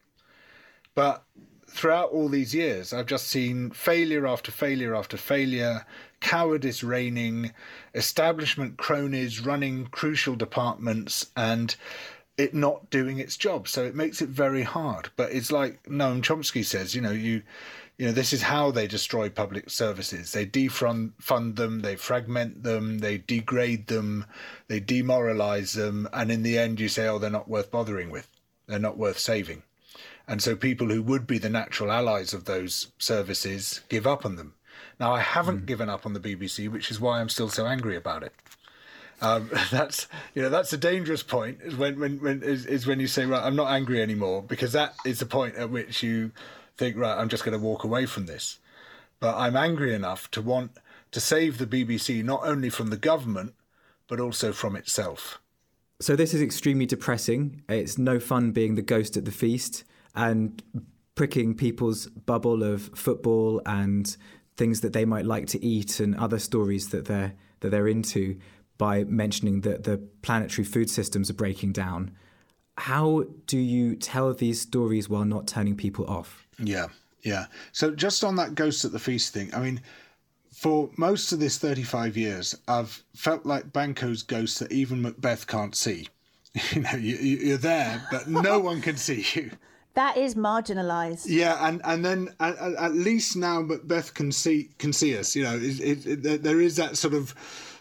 But throughout all these years, I've just seen failure after failure after failure, cowardice reigning, establishment cronies running crucial departments, and it not doing its job. So it makes it very hard. But it's like Noam Chomsky says, you know, you you know, this is how they destroy public services. They defund fund them, they fragment them, they degrade them, they demoralize them, and in the end you say, oh, they're not worth bothering with. They're not worth saving. And so people who would be the natural allies of those services give up on them. Now, I haven't mm. given up on the BBC, which is why I'm still so angry about it. Um, <laughs> that's you know that's a dangerous point is when when, when is, is when you say right I'm not angry anymore because that is the point at which you think right I'm just going to walk away from this but I'm angry enough to want to save the BBC not only from the government but also from itself. So this is extremely depressing. It's no fun being the ghost at the feast and pricking people's bubble of football and things that they might like to eat and other stories that they're that they're into by mentioning that the planetary food systems are breaking down. How do you tell these stories while not turning people off? Yeah, yeah. So just on that ghost at the feast thing, I mean, for most of this 35 years, I've felt like Banquo's ghost that even Macbeth can't see. <laughs> You know, you, are there, but no one can see <laughs> you. That is marginalised. Yeah, and and then at, at, least now Macbeth can see can see us. You know, it, it, it, there is that sort of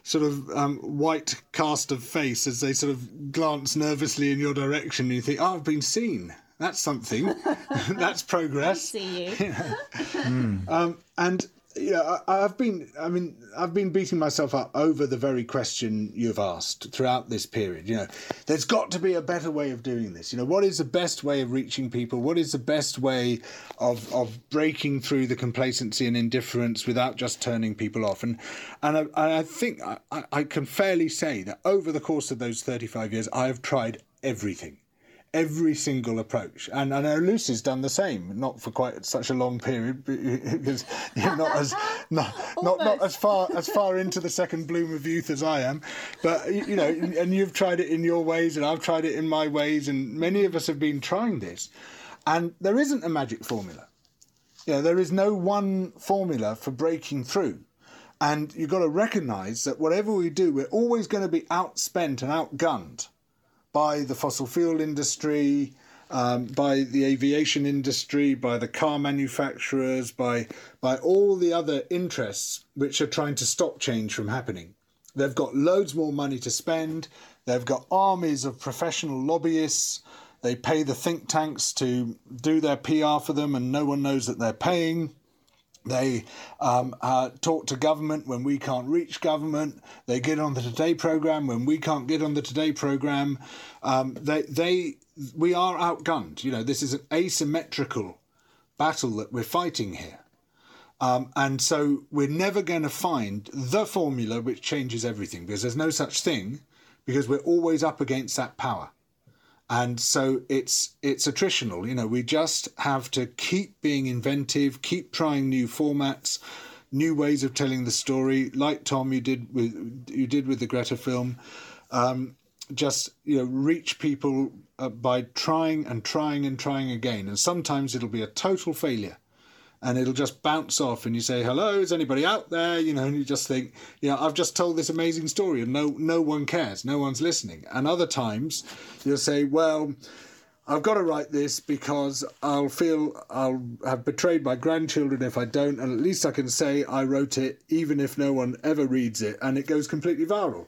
sort of um, white cast of face as they sort of glance nervously in your direction. And you think, "Oh, I've been seen. That's something. <laughs> That's <laughs> progress." I see you. <laughs> mm. um, and you know, I, I've been, I mean, I've been beating myself up over the very question you've asked throughout this period. You know, there's got to be a better way of doing this. You know, what is the best way of reaching people? What is the best way of of breaking through the complacency and indifference without just turning people off? And and I, I think I, I can fairly say that over the course of those 35 years, I have tried everything every single approach. And I know Lucy's done the same, not for quite such a long period, <laughs> because you're not as <laughs> not not, not as far as far into the second bloom of youth as I am. But you know, and you've tried it in your ways, and I've tried it in my ways, and many of us have been trying this. And there isn't a magic formula. You know, there is no one formula for breaking through. And you've got to recognise that whatever we do, we're always going to be outspent and outgunned by the fossil fuel industry, um, by the aviation industry, by the car manufacturers, by by all the other interests which are trying to stop change from happening. They've got loads more money to spend. They've got armies of professional lobbyists. They pay the think tanks to do their PR for them, and no one knows that they're paying. They um, uh, talk to government when we can't reach government. They get on the Today program when we can't get on the Today program. Um, they, they, we are outgunned. You know, this is an asymmetrical battle that we're fighting here. Um, and so we're never going to find the formula which changes everything because there's no such thing because we're always up against that power and so it's it's attritional you know we just have to keep being inventive keep trying new formats new ways of telling the story like tom you did with you did with the greta film. Um, just you know reach people uh, by trying and trying and trying again. And sometimes it'll be a total failure and it'll just bounce off and you say hello is anybody out there? You know and you just think you know i've just told this amazing story and no no one cares. No one's listening. And other times you'll say well I've got to write this because I'll feel I'll have betrayed my grandchildren if I don't, and at least I can say I wrote it, even if no one ever reads it, and it goes completely viral.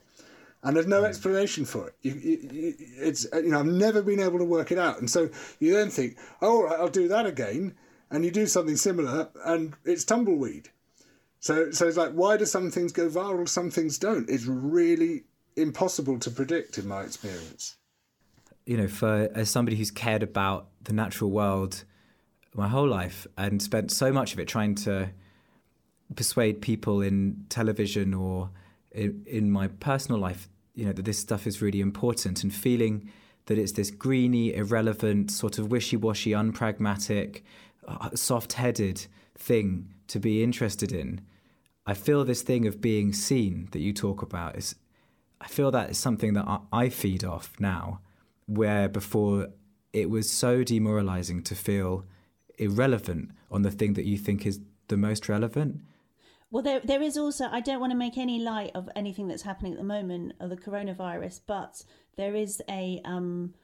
And there's no mm. explanation for it. You, you, it's you know I've never been able to work it out, and so you then think, oh, all right, I'll do that again, and you do something similar and it's tumbleweed. So, so it's like, why do some things go viral, some things don't? It's really impossible to predict, in my experience. You know, for as somebody who's cared about the natural world my whole life and spent so much of it trying to persuade people in television or in, in my personal life, you know, that this stuff is really important and feeling that it's this greeny, irrelevant, sort of wishy washy, unpragmatic, soft headed thing to be interested in. I feel this thing of being seen that you talk about is, I feel that is something that I feed off now, where before it was so demoralizing to feel irrelevant on the thing that you think is the most relevant. Well, there there is also. I don't want to make any light of anything that's happening at the moment of the coronavirus, but there is a um,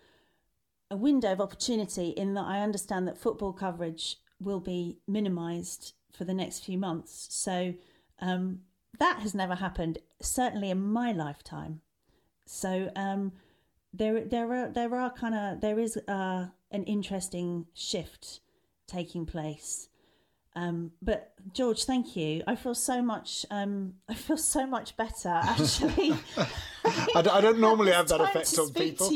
a window of opportunity in that I understand that football coverage will be minimised for the next few months. So um, that has never happened, certainly in my lifetime. So um, there, there are there are kind of there is uh, an interesting shift taking place. Um, but George, thank you. I feel so much. Um, I feel so much better. <laughs> Actually, I, don't, I don't normally <laughs> have that effect on people.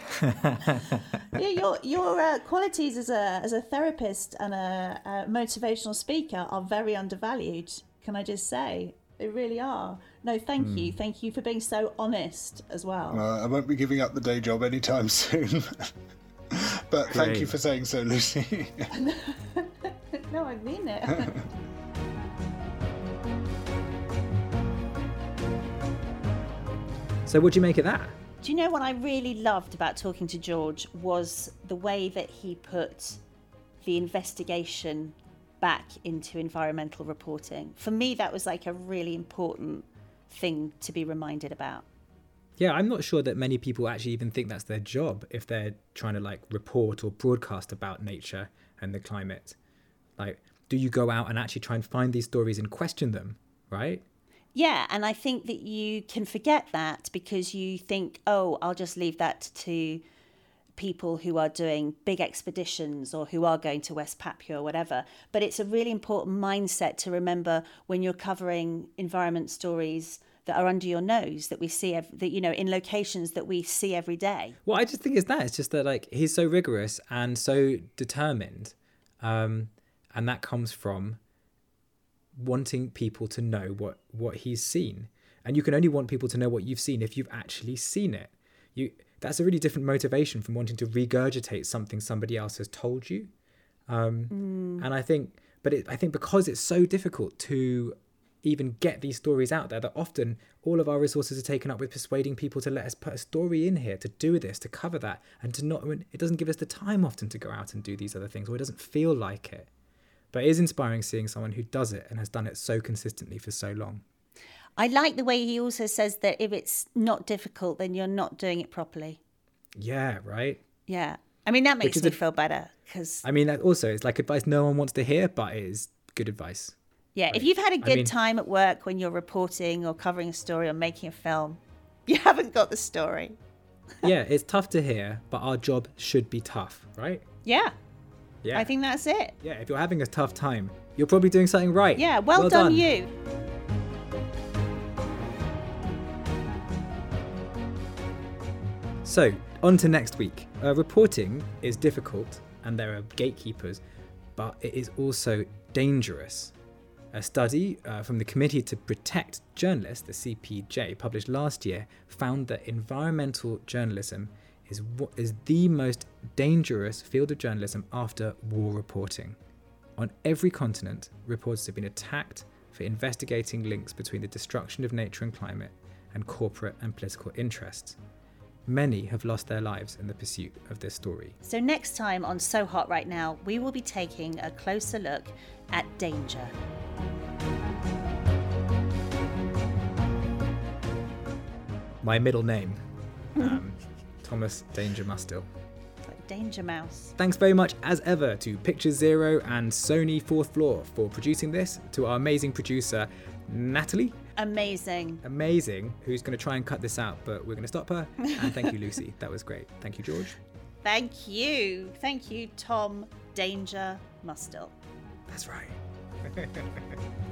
<laughs> yeah, your your uh, qualities as a as a therapist and a, a, motivational speaker are very undervalued. Can I just say? They really are. No, thank mm. you. Thank you for being so honest as well. Uh, I won't be giving up the day job anytime <laughs> soon. but Great. thank you for saying so, Lucy. <laughs> no, I mean it. so, what do you make of that? Do you know what I really loved about talking to George was the way that he put the investigation back into environmental reporting. For me, that was like a really important thing to be reminded about. Yeah, I'm not sure that many people actually even think that's their job if they're trying to like report or broadcast about nature and the climate. Like, do you go out and actually try and find these stories and question them, right? Yeah, and I think that you can forget that because you think, oh, I'll just leave that to people who are doing big expeditions or who are going to West Papua or whatever. But it's a really important mindset to remember when you're covering environment stories that are under your nose that we see ev- that you know in locations that we see every day. Well, I just think it's that. It's just that like he's so rigorous and so determined, um, and that comes from wanting people to know what what he's seen. And you can only want people to know what you've seen if you've actually seen it. You that's a really different motivation from wanting to regurgitate something somebody else has told you. Um, And I think, but it, I think because it's so difficult to even get these stories out there, that often all of our resources are taken up with persuading people to let us put a story in here, to do this, to cover that, and to not. It doesn't give us the time often to go out and do these other things, or it doesn't feel like it. But it is inspiring seeing someone who does it and has done it so consistently for so long. I like the way he also says that if it's not difficult, then you're not doing it properly. Yeah, right. Yeah. I mean, that makes is me a- feel better because, I mean, that also it's like advice no one wants to hear, but it is good advice. yeah, if you've had a good mean- time at work when you're reporting or covering a story or making a film, <laughs> you haven't got the story. yeah, it's tough to hear, but our job should be tough, right? Yeah. Yeah. I think that's it. Yeah, if you're having a tough time, you're probably doing something right. Yeah. Well, done, you. So, on to next week. Uh, reporting is difficult and there are gatekeepers, but it is also dangerous. A study uh, from the Committee to Protect Journalists, the CPJ, published last year, found that environmental journalism is, wha- is the most dangerous field of journalism after war reporting. On every continent, reporters have been attacked for investigating links between the destruction of nature and climate and corporate and political interests. Many have lost their lives in the pursuit of this story. So, next time on So Hot Right Now, we will be taking a closer look at danger. My middle name, <laughs> um, Thomas Danger Mustill. Like Danger Mouse. Thanks very much, as ever, to Picture Zero and Sony Fourth Floor for producing this, to our amazing producer, Natalie. Amazing. Amazing, who's going to try and cut this out, but we're going to stop her. And thank you, <laughs> Lucy. That was great. Thank you, George. Thank you. Thank you, Tom Danger Mustill. That's right. <laughs>